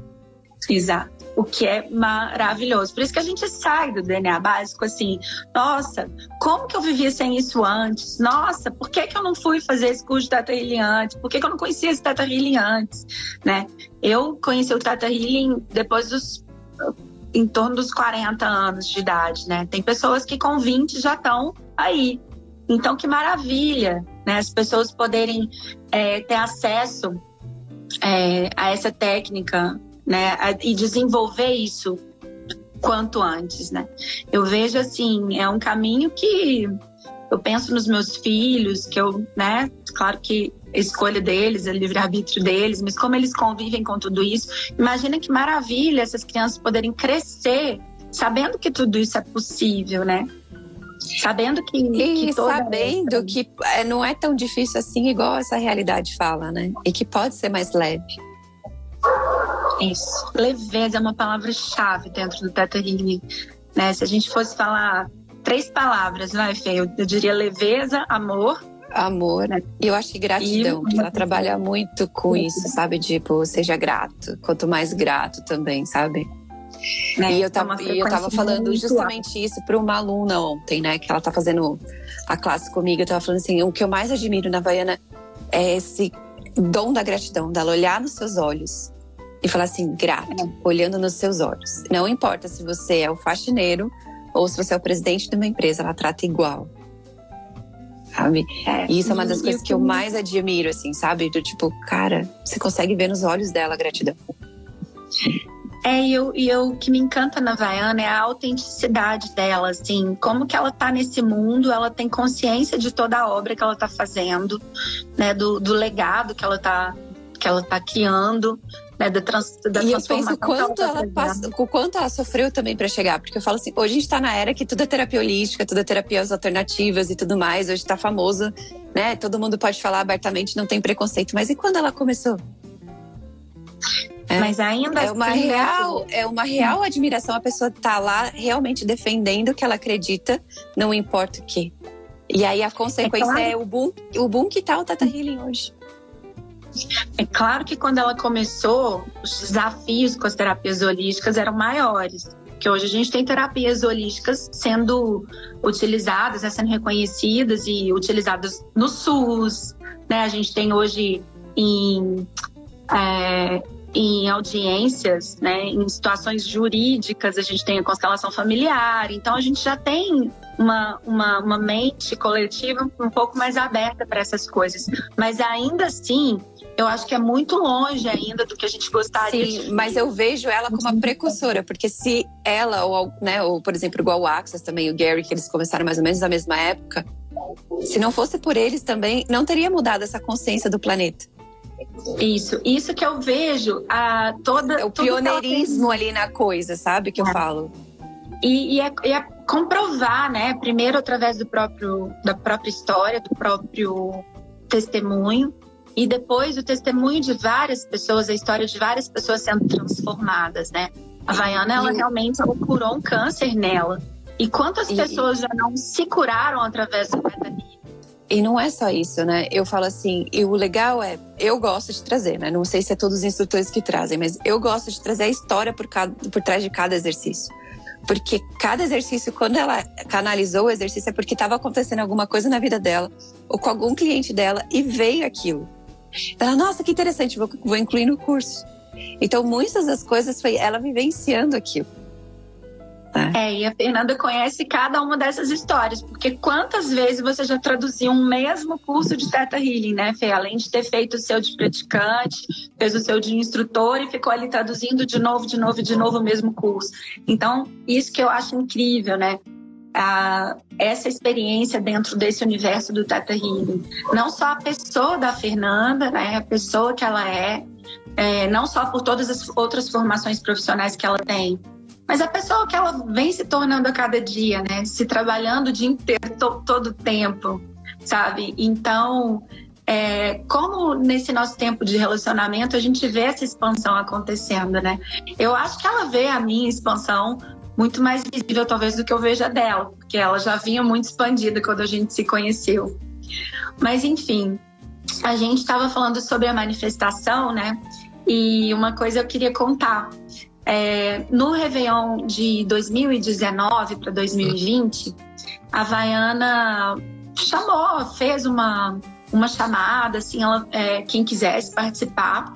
Exato o que é maravilhoso. Por isso que a gente sai do DNA básico assim, nossa, como que eu vivia sem isso antes? Nossa, por que, que eu não fui fazer esse curso de Tata Healing antes? Por que, que eu não conhecia esse Tata Healing antes? Né? Eu conheci o Tata Healing depois dos em torno dos 40 anos de idade, né? Tem pessoas que com 20 já estão aí. Então, que maravilha, né? As pessoas poderem é, ter acesso é, a essa técnica né? E desenvolver isso quanto antes, né? Eu vejo assim, é um caminho que eu penso nos meus filhos, que eu, né? Claro que a escolha deles, o livre-arbítrio deles, mas como eles convivem com tudo isso, imagina que maravilha essas crianças poderem crescer sabendo que tudo isso é possível, né? Sabendo que. E que sabendo essa... que é, não é tão difícil assim, igual essa realidade fala, né? E que pode ser mais leve. Isso. Leveza é uma palavra-chave dentro do Teta Healing. Né? Se a gente fosse falar três palavras, vai, Fê? Eu, eu diria leveza, amor Amor. Né? E eu acho que gratidão, que ela trabalha muito com isso, sabe? Tipo, seja grato. Quanto mais grato também, sabe? Né? E eu tava, e eu tava falando justamente isso para uma aluna ontem, né? Que ela tá fazendo a classe comigo. Eu tava falando assim: o que eu mais admiro na Baiana é esse dom da gratidão, dela olhar nos seus olhos e falar assim, grato, olhando nos seus olhos. Não importa se você é o faxineiro ou se você é o presidente de uma empresa, ela trata igual. Sabe? É, e isso é uma das coisas que eu mais admiro, assim, sabe? Do tipo, cara, você consegue ver nos olhos dela a gratidão. É, e eu, eu que me encanta na Vaiana é a autenticidade dela, assim, como que ela tá nesse mundo, ela tem consciência de toda a obra que ela tá fazendo, né, do, do legado que ela tá, que ela tá criando, né, da, trans, da e eu penso quanto ela, ela passa, o quanto ela sofreu também para chegar, porque eu falo assim, hoje a gente tá na era que tudo é terapia holística, tudo é terapias alternativas e tudo mais, hoje tá famoso, né, todo mundo pode falar abertamente, não tem preconceito, mas e quando ela começou? É, Mas ainda é uma assim, né, real, é uma real admiração. A pessoa tá lá realmente defendendo o que ela acredita, não importa o que. E aí a consequência é, claro. é o boom, o boom que tá o Tata Healing hoje. É claro que quando ela começou, os desafios com as terapias holísticas eram maiores. Que hoje a gente tem terapias holísticas sendo utilizadas, né, sendo reconhecidas e utilizadas no SUS. Né? A gente tem hoje em é, em audiências, né, em situações jurídicas, a gente tem a constelação familiar, então a gente já tem uma, uma, uma mente coletiva um pouco mais aberta para essas coisas. Mas ainda assim, eu acho que é muito longe ainda do que a gente gostaria Sim, de mas eu vejo ela como uma precursora, porque se ela, ou, né, ou por exemplo, igual o Axis também, o Gary, que eles começaram mais ou menos na mesma época, se não fosse por eles também, não teria mudado essa consciência do planeta. Isso, isso que eu vejo a toda. É o pioneirismo ali na coisa, sabe? Que eu é. falo. E, e, é, e, é, comprovar, né? Primeiro através do próprio, da própria história, do próprio testemunho, e depois o testemunho de várias pessoas, a história de várias pessoas sendo transformadas, né? A Vaiana, ela realmente ela curou um câncer nela. E quantas pessoas já não se curaram através do metanismo? E não é só isso, né? Eu falo assim, e o legal é, eu gosto de trazer, né? Não sei se é todos os instrutores que trazem, mas eu gosto de trazer a história por, cada, por trás de cada exercício. Porque cada exercício, quando ela canalizou o exercício, é porque estava acontecendo alguma coisa na vida dela, ou com algum cliente dela, e veio aquilo. Ela, nossa, que interessante, vou, vou incluir no curso. Então, muitas das coisas foi ela vivenciando aquilo. É. é, e a Fernanda conhece cada uma dessas histórias, porque quantas vezes você já traduziu um mesmo curso de Teta Healing, né, Fê? Além de ter feito o seu de praticante, fez o seu de instrutor e ficou ali traduzindo de novo, de novo, de novo o mesmo curso. Então, isso que eu acho incrível, né? A, essa experiência dentro desse universo do Teta Healing. Não só a pessoa da Fernanda, né? A pessoa que ela é, é não só por todas as outras formações profissionais que ela tem, mas a pessoa que ela vem se tornando a cada dia, né? Se trabalhando o dia inteiro, to, todo o tempo, sabe? Então, é, como nesse nosso tempo de relacionamento a gente vê essa expansão acontecendo, né? Eu acho que ela vê a minha expansão muito mais visível, talvez, do que eu veja dela, porque ela já vinha muito expandida quando a gente se conheceu. Mas, enfim, a gente estava falando sobre a manifestação, né? E uma coisa eu queria contar. É, no Réveillon de 2019 para 2020, a Vaiana chamou, fez uma, uma chamada, assim, ela, é, quem quisesse participar.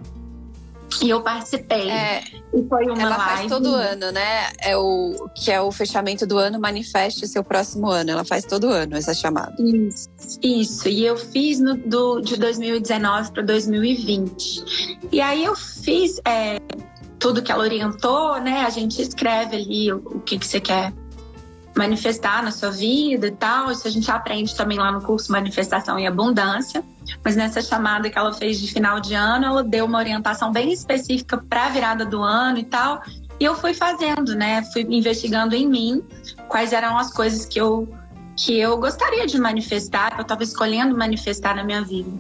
E eu participei. É, e foi uma ela live. faz todo ano, né? É o que é o fechamento do ano, manifeste o seu próximo ano. Ela faz todo ano essa chamada. Isso, isso. E eu fiz no, do, de 2019 para 2020. E aí eu fiz é, tudo que ela orientou, né? A gente escreve ali o, o que, que você quer manifestar na sua vida e tal. Isso a gente aprende também lá no curso Manifestação e Abundância. Mas nessa chamada que ela fez de final de ano, ela deu uma orientação bem específica para a virada do ano e tal. E eu fui fazendo, né? Fui investigando em mim quais eram as coisas que eu que eu gostaria de manifestar, que eu estava escolhendo manifestar na minha vida.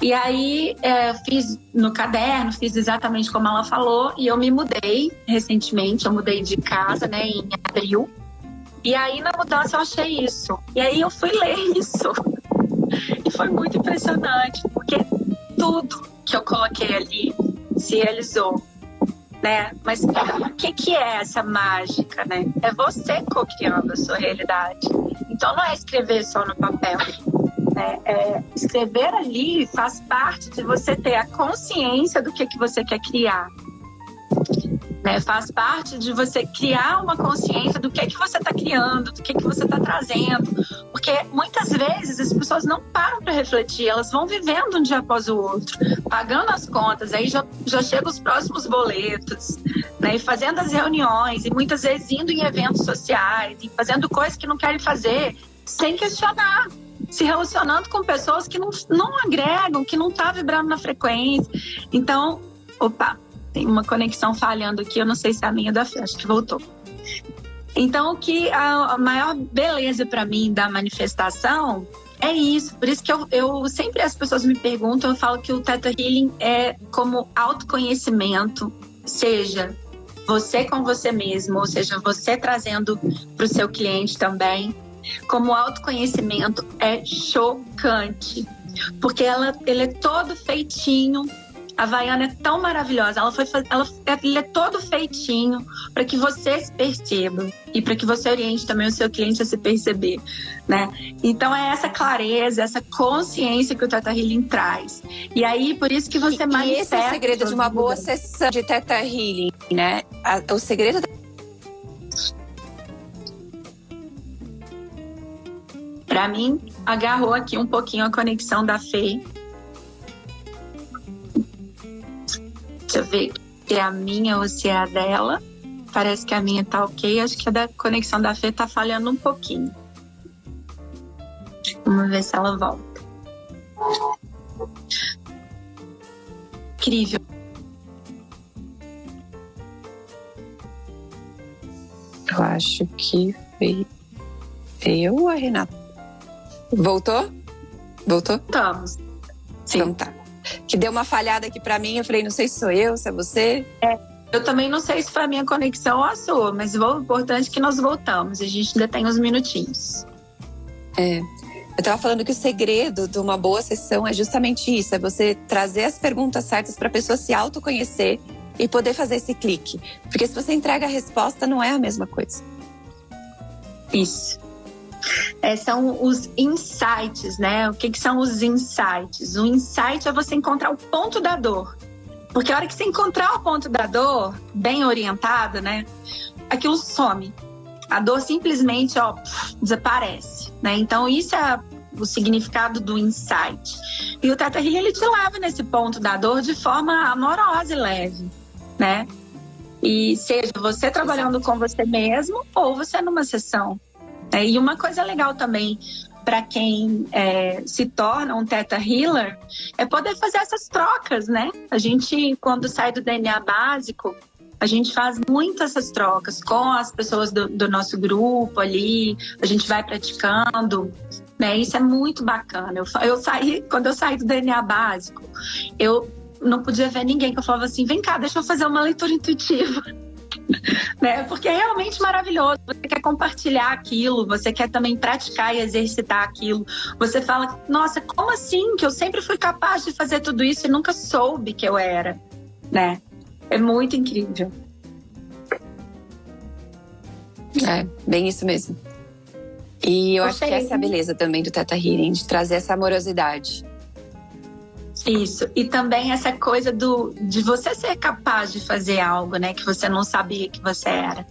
E aí é, fiz no caderno, fiz exatamente como ela falou, e eu me mudei recentemente, eu mudei de casa, né, em abril. E aí na mudança eu achei isso. E aí eu fui ler isso. E foi muito impressionante, porque tudo que eu coloquei ali se realizou. Né? Mas o que, que é essa mágica, né? É você co-criando a sua realidade. Então não é escrever só no papel. Né? É, escrever ali faz parte de você ter a consciência do que, que você quer criar. Né? Faz parte de você criar uma consciência do que é que você está criando, do que é que você está trazendo. Porque muitas vezes as pessoas não param para refletir, elas vão vivendo um dia após o outro, pagando as contas, aí já, já chegam os próximos boletos, né? e fazendo as reuniões, e muitas vezes indo em eventos sociais, e fazendo coisas que não querem fazer, sem questionar se relacionando com pessoas que não, não agregam, que não tá vibrando na frequência. Então, opa, tem uma conexão falhando aqui, eu não sei se é a minha da fé, acho que voltou. Então, o que a maior beleza para mim da manifestação é isso. Por isso que eu, eu, sempre as pessoas me perguntam, eu falo que o Theta Healing é como autoconhecimento, seja você com você mesmo, ou seja, você trazendo para o seu cliente também. Como autoconhecimento é chocante, porque ela, ele é todo feitinho a Havaiana é tão maravilhosa, ela foi ela, ele é todo feitinho para que você se perceba e para que você oriente também o seu cliente a se perceber, né? Então é essa clareza, essa consciência que o Teta Healing traz. E aí por isso que você mais esse é o segredo de uma boa sessão de Teta Healing, né? o segredo Para mim, agarrou aqui um pouquinho a conexão da Fê Deixa eu ver se é a minha ou se é a dela. Parece que a minha tá ok. Acho que a da conexão da Fê tá falhando um pouquinho. Vamos ver se ela volta. Incrível. Eu acho que veio eu ou a Renata? Voltou? Voltou? Estamos. Sim. Então tá que deu uma falhada aqui para mim. Eu falei, não sei se sou eu, se é você. É, eu também não sei se foi a minha conexão ou a sua, mas o importante é que nós voltamos. A gente ainda tem uns minutinhos. É. Eu estava falando que o segredo de uma boa sessão é justamente isso: é você trazer as perguntas certas para a pessoa se autoconhecer e poder fazer esse clique. Porque se você entrega a resposta, não é a mesma coisa. Isso é, são os insights, né? O que, que são os insights? O insight é você encontrar o ponto da dor. Porque a hora que você encontrar o ponto da dor, bem orientado, né? Aquilo some. A dor simplesmente, ó, desaparece, né? Então, isso é o significado do insight. E o Teta Healing, ele te leva nesse ponto da dor de forma amorosa e leve, né? E seja você trabalhando com você mesmo ou você numa sessão. É, e uma coisa legal também para quem é, se torna um Teta Healer é poder fazer essas trocas, né? A gente, quando sai do DNA básico, a gente faz muitas essas trocas com as pessoas do, do nosso grupo ali, a gente vai praticando, né? Isso é muito bacana. Eu, eu saí, quando eu saí do DNA básico, eu não podia ver ninguém que eu falava assim, vem cá, deixa eu fazer uma leitura intuitiva. né? Porque é realmente maravilhoso. Você quer compartilhar aquilo, você quer também praticar e exercitar aquilo. Você fala, nossa, como assim que eu sempre fui capaz de fazer tudo isso e nunca soube que eu era, né? É muito incrível. É, bem isso mesmo. E eu acho que essa é a beleza também do Teta Healing, de trazer essa amorosidade. Isso. E também essa coisa do de você ser capaz de fazer algo, né, que você não sabia que você era.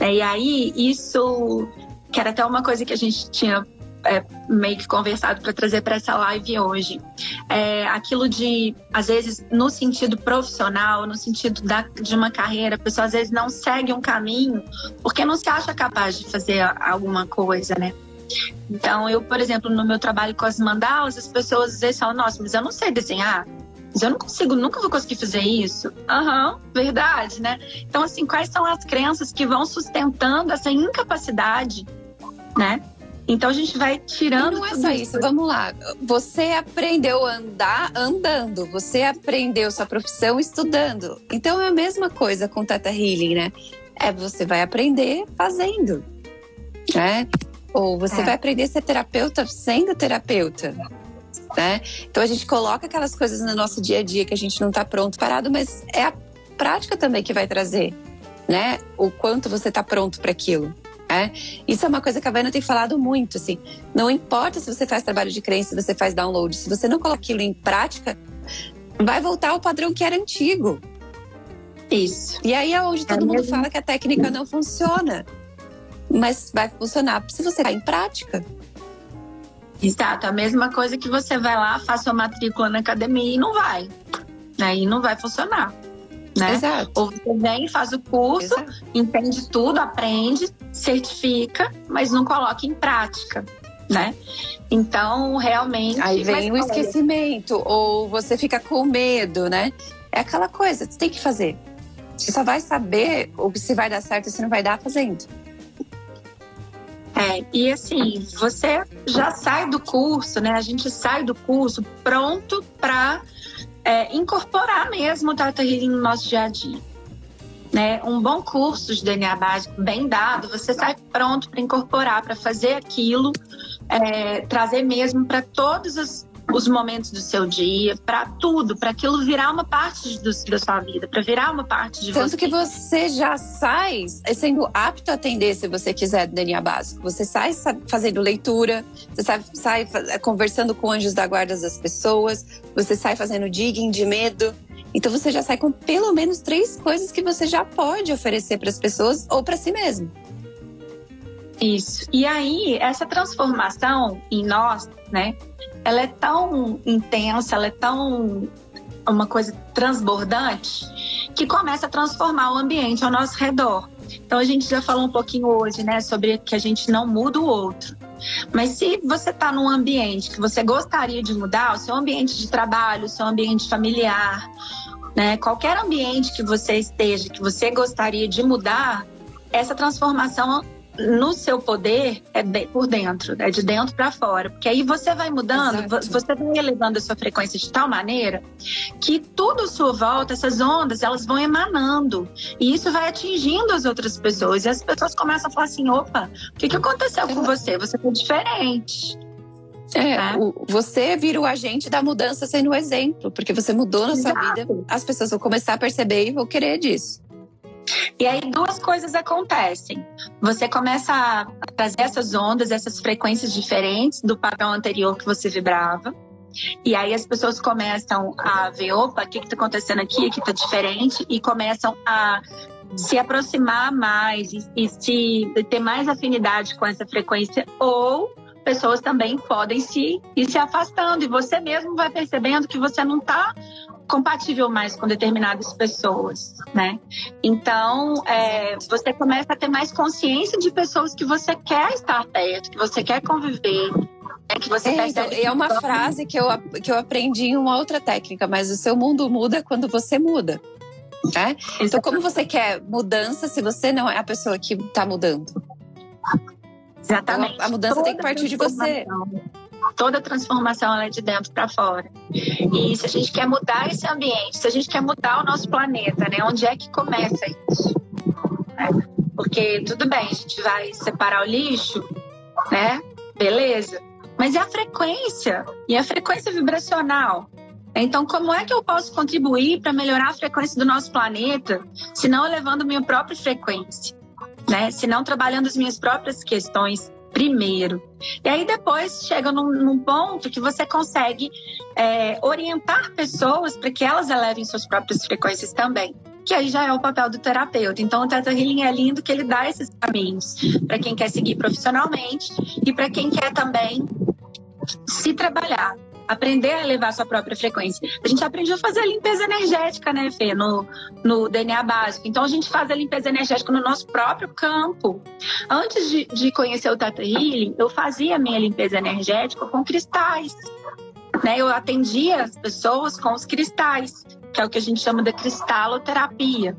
E aí isso que era até uma coisa que a gente tinha é, meio que conversado para trazer para essa live hoje. É, aquilo de, às vezes, no sentido profissional, no sentido da, de uma carreira, a pessoa às vezes não segue um caminho porque não se acha capaz de fazer alguma coisa, né? Então, eu, por exemplo, no meu trabalho com as mandalas, as pessoas às vezes falam: Nossa, mas eu não sei desenhar. Mas eu não consigo, nunca vou conseguir fazer isso. Aham, uhum, verdade, né? Então, assim, quais são as crenças que vão sustentando essa incapacidade, né? Então a gente vai tirando. E não é só isso. isso, vamos lá. Você aprendeu a andar andando, você aprendeu sua profissão estudando. Então é a mesma coisa com Teta Healing, né? É você vai aprender fazendo, né? Ou você é. vai aprender a ser terapeuta sendo terapeuta. Né? Então a gente coloca aquelas coisas no nosso dia a dia que a gente não está pronto, parado, mas é a prática também que vai trazer, né? O quanto você está pronto para aquilo. É, isso é uma coisa que a Vânia tem falado muito, assim. Não importa se você faz trabalho de crença, se você faz download, se você não coloca aquilo em prática, vai voltar ao padrão que era antigo. Isso. E aí é onde todo é mundo mesmo. fala que a técnica não funciona. Mas vai funcionar se você está em prática. Exato, a mesma coisa que você vai lá, faça uma matrícula na academia e não vai. Aí não vai funcionar. Né? Exato. Ou você vem, faz o curso, Exato. entende tudo, aprende, certifica, mas não coloca em prática. Né? Então, realmente. Aí vem o esquecimento, ou você fica com medo, né? É aquela coisa, você tem que fazer. Você só vai saber o que se vai dar certo e se não vai dar fazendo. É, e assim, você já sai do curso, né? A gente sai do curso pronto para é, incorporar mesmo o Tata Healing no nosso dia a dia. Né? Um bom curso de DNA básico bem dado, você sai pronto para incorporar, para fazer aquilo, é, trazer mesmo para todos os, os momentos do seu dia, para tudo, para aquilo virar uma parte do, da sua vida, para virar uma parte de Tanto você. Tanto que você já sai sendo apto a atender se você quiser do DNA básico. Você sai fazendo leitura, você sai, sai conversando com anjos da guarda das pessoas, você sai fazendo digging de medo. Então você já sai com pelo menos três coisas que você já pode oferecer para as pessoas ou para si mesmo. Isso. E aí, essa transformação em nós, né? Ela é tão intensa, ela é tão uma coisa transbordante que começa a transformar o ambiente ao nosso redor. Então a gente já falou um pouquinho hoje, né, sobre que a gente não muda o outro. Mas se você está num ambiente que você gostaria de mudar, o seu ambiente de trabalho, o seu ambiente familiar, né, qualquer ambiente que você esteja, que você gostaria de mudar, essa transformação no seu poder é de, por dentro, é de dentro para fora, porque aí você vai mudando, Exato. você vai elevando a sua frequência de tal maneira que tudo à sua volta, essas ondas, elas vão emanando e isso vai atingindo as outras pessoas e as pessoas começam a falar assim, opa, o que, que aconteceu com você? Você foi diferente. É, né? o, você vira o agente da mudança sendo o exemplo, porque você mudou na Exato. sua vida, as pessoas vão começar a perceber e vão querer disso. E aí duas coisas acontecem. Você começa a trazer essas ondas, essas frequências diferentes do padrão anterior que você vibrava. E aí as pessoas começam a ver, opa, o que está acontecendo aqui? Aqui está diferente. E começam a se aproximar mais e, e se ter mais afinidade com essa frequência. Ou pessoas também podem se ir se afastando. E você mesmo vai percebendo que você não está compatível mais com determinadas pessoas, né? Então, é, você começa a ter mais consciência de pessoas que você quer estar perto, que você quer conviver, é que você é, então, é uma frase que eu, que eu aprendi em uma outra técnica, mas o seu mundo muda quando você muda. Né? Então, como você quer mudança se você não é a pessoa que está mudando? Exatamente. Então, a, mudança Toda tem que partir de você toda transformação é de dentro para fora. E se a gente quer mudar esse ambiente, se a gente quer mudar o nosso planeta, né, onde é que começa isso? É, porque tudo bem, a gente vai separar o lixo, né? Beleza. Mas e a frequência? E a frequência vibracional? Então, como é que eu posso contribuir para melhorar a frequência do nosso planeta, se não elevando minha própria frequência? Né? Se não trabalhando as minhas próprias questões primeiro. E aí depois chega num, num ponto que você consegue é, orientar pessoas para que elas elevem suas próprias frequências também. Que aí já é o papel do terapeuta. Então o Teta Healing é lindo que ele dá esses caminhos para quem quer seguir profissionalmente e para quem quer também se trabalhar aprender a elevar sua própria frequência. A gente aprendeu a fazer a limpeza energética, né, Fê, no, no DNA básico. Então a gente faz a limpeza energética no nosso próprio campo. Antes de, de conhecer o Tata Healing, eu fazia a minha limpeza energética com cristais. Né? Eu atendia as pessoas com os cristais, que é o que a gente chama de cristaloterapia.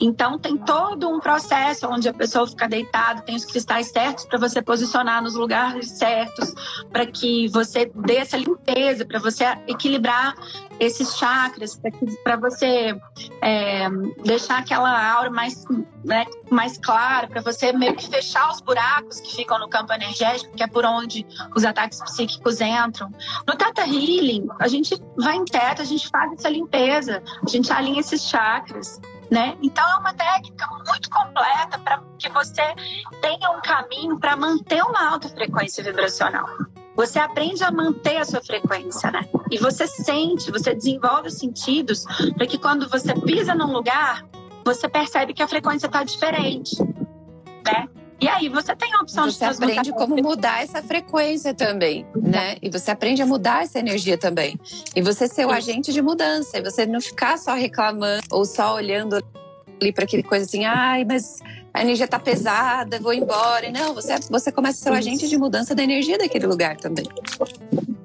Então tem todo um processo onde a pessoa fica deitada, tem os cristais certos para você posicionar nos lugares certos, para que você dê essa limpeza, para você equilibrar esses chakras, para você é, deixar aquela aura mais, né, mais clara, para você meio que fechar os buracos que ficam no campo energético, que é por onde os ataques psíquicos entram. No Tata Healing, a gente vai em teto, a gente faz essa limpeza, a gente alinha esses chakras né? Então é uma técnica muito completa para que você tenha um caminho para manter uma alta frequência vibracional. Você aprende a manter a sua frequência, né? E você sente, você desenvolve os sentidos para que quando você pisa num lugar, você percebe que a frequência está diferente, né? E aí você tem a opção você de Você aprende como mudar essa frequência também, né? E você aprende a mudar essa energia também. E você ser o agente de mudança. E você não ficar só reclamando ou só olhando ali para aquele coisa assim, ai, mas a energia tá pesada, vou embora. E não, você, você começa a ser o agente de mudança da energia daquele lugar também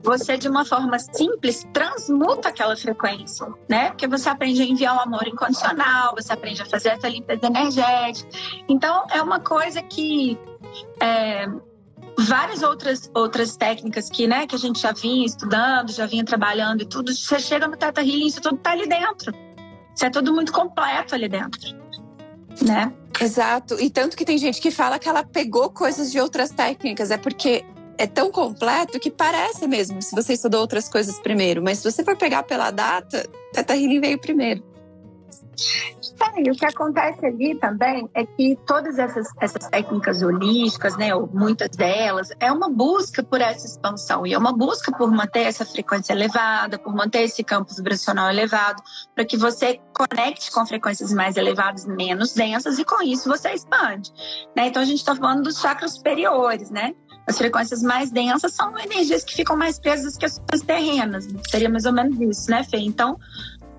você de uma forma simples transmuta aquela frequência, né? Porque você aprende a enviar o um amor incondicional, você aprende a fazer essa limpeza energética. Então é uma coisa que é, várias outras outras técnicas que, né, que a gente já vinha estudando, já vinha trabalhando e tudo, você chega no Teta Healing, isso tudo tá ali dentro. Isso é tudo muito completo ali dentro. Né? Exato. E tanto que tem gente que fala que ela pegou coisas de outras técnicas. É porque é tão completo que parece mesmo se você estudou outras coisas primeiro. Mas se você for pegar pela data, Teta Healing veio primeiro. É, e o que acontece ali também é que todas essas, essas técnicas holísticas, né, ou muitas delas, é uma busca por essa expansão e é uma busca por manter essa frequência elevada, por manter esse campo vibracional elevado, para que você conecte com frequências mais elevadas, menos densas, e com isso você expande. Né? Então a gente está falando dos chakras superiores, né? As frequências mais densas são energias que ficam mais presas que as terrenas. Seria mais ou menos isso, né, Fê? Então,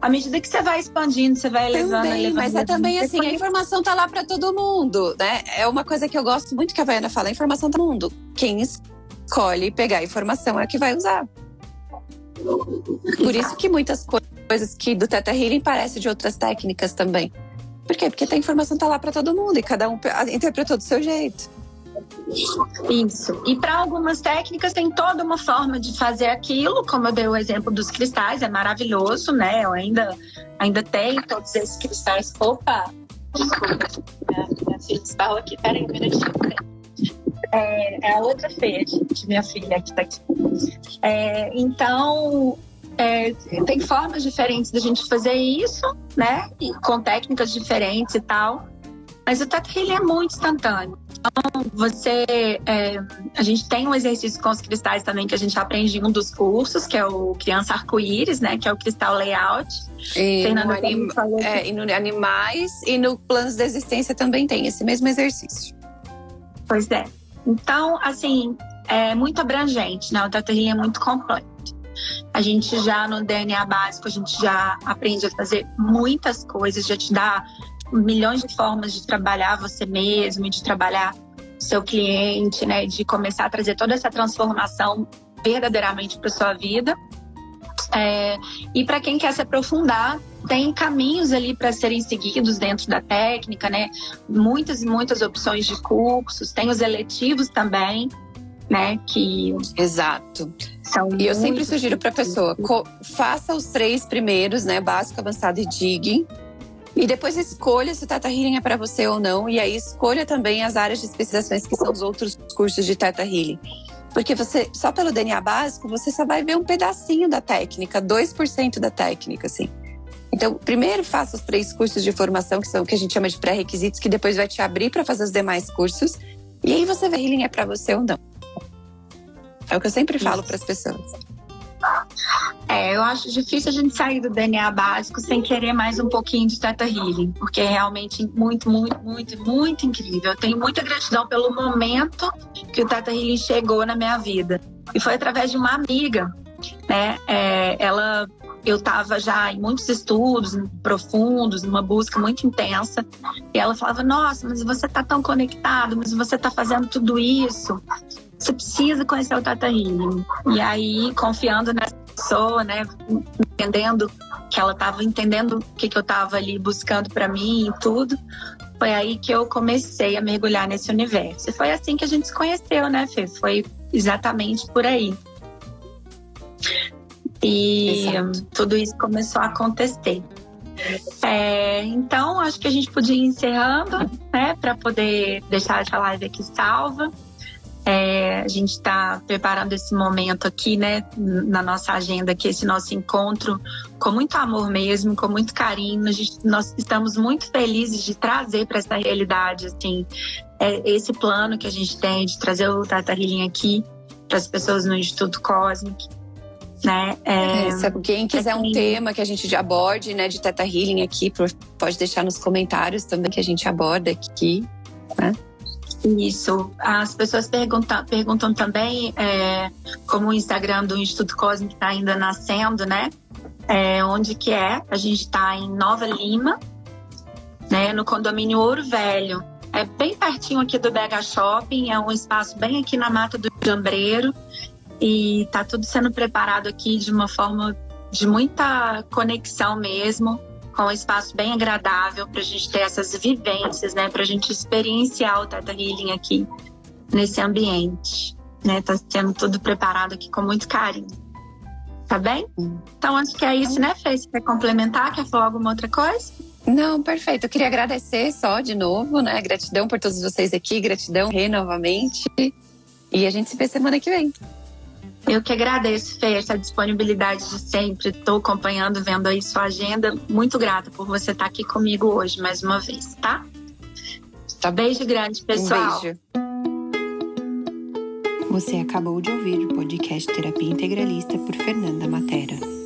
à medida que você vai expandindo, você vai elevando, também, elevando. Mas é também assim, a informação tá lá para todo mundo, né? É uma coisa que eu gosto muito que a Vaiana fala, a informação tá no mundo. Quem escolhe pegar a informação é que vai usar. Por isso que muitas coisas que do Teta Healing parecem de outras técnicas também. Por quê? Porque a informação tá lá para todo mundo e cada um interpretou do seu jeito. Isso. E para algumas técnicas tem toda uma forma de fazer aquilo, como eu dei o exemplo dos cristais, é maravilhoso, né? Eu ainda, ainda tenho todos esses cristais. Opa! Desculpa, minha, minha filha esbarrou aqui, peraí um minutinho. É, é a outra feia, gente, minha filha que tá aqui. É, então, é, tem formas diferentes da gente fazer isso, né? E com técnicas diferentes e tal. Mas o Teta é muito instantâneo. Então, você. É, a gente tem um exercício com os cristais também que a gente aprende em um dos cursos, que é o Criança Arco-Íris, né? Que é o cristal layout. E, no, anim, é, e no animais e no planos de existência também tem esse mesmo exercício. Pois é. Então, assim, é muito abrangente, né? O Teta é muito completo. A gente já no DNA básico, a gente já aprende a fazer muitas coisas, já te dá milhões de formas de trabalhar você mesmo, de trabalhar seu cliente, né? De começar a trazer toda essa transformação verdadeiramente para sua vida. É, e para quem quer se aprofundar, tem caminhos ali para serem seguidos dentro da técnica, né? Muitas e muitas opções de cursos, tem os eletivos também, né? Que exato. São e eu sempre sugiro para a pessoa faça os três primeiros, né? Básico, avançado e digging e depois escolha se o Teta Healing é para você ou não. E aí escolha também as áreas de especializações que são os outros cursos de Teta Healing. Porque você, só pelo DNA básico, você só vai ver um pedacinho da técnica, 2% da técnica, assim. Então, primeiro faça os três cursos de formação, que são o que a gente chama de pré-requisitos, que depois vai te abrir para fazer os demais cursos. E aí você vê se healing é para você ou não. É o que eu sempre falo para as pessoas. É, eu acho difícil a gente sair do DNA básico sem querer mais um pouquinho de Teta Healing, porque é realmente muito, muito, muito, muito incrível. Eu tenho muita gratidão pelo momento que o Teta Healing chegou na minha vida. E foi através de uma amiga, né? É, ela eu estava já em muitos estudos profundos, numa busca muito intensa, e ela falava: Nossa, mas você está tão conectado, mas você está fazendo tudo isso, você precisa conhecer o Tata Healing. E aí, confiando nessa pessoa, né, entendendo que ela estava entendendo o que, que eu estava ali buscando para mim e tudo. Foi aí que eu comecei a mergulhar nesse universo. E foi assim que a gente se conheceu, né, Fê? Foi exatamente por aí. E Exato. tudo isso começou a acontecer. É, então, acho que a gente podia ir encerrando, né, para poder deixar essa live aqui salva. É, a gente está preparando esse momento aqui, né, na nossa agenda, aqui, esse nosso encontro, com muito amor mesmo, com muito carinho. Gente, nós estamos muito felizes de trazer para essa realidade, assim, é, esse plano que a gente tem de trazer o Tata Healing aqui para as pessoas no Instituto Cosmic. Né? É, é, alguém quiser um tema que a gente aborde, né, de Teta Healing aqui, pode deixar nos comentários também que a gente aborda aqui, né? Isso. As pessoas perguntam, perguntam também é, como o Instagram do Instituto Cósmico está ainda nascendo, né? É, onde que é? A gente está em Nova Lima, né? No condomínio Ouro Velho. É bem pertinho aqui do BH Shopping, é um espaço bem aqui na Mata do Jambreiro. E tá tudo sendo preparado aqui de uma forma de muita conexão mesmo com um espaço bem agradável para a gente ter essas vivências, né? Para a gente experienciar o Teta Healing aqui nesse ambiente, né? Tá sendo tudo preparado aqui com muito carinho. Tá bem? Então acho que é isso, né, Fê? Você quer complementar? Quer falar alguma outra coisa? Não, perfeito. Eu queria agradecer só de novo, né? Gratidão por todos vocês aqui, gratidão Rê novamente. E a gente se vê semana que vem. Eu que agradeço, Fê, essa disponibilidade de sempre. Estou acompanhando, vendo aí sua agenda. Muito grata por você estar aqui comigo hoje mais uma vez, tá? Tá beijo grande, pessoal. Um beijo. Você acabou de ouvir o podcast Terapia Integralista por Fernanda Matera.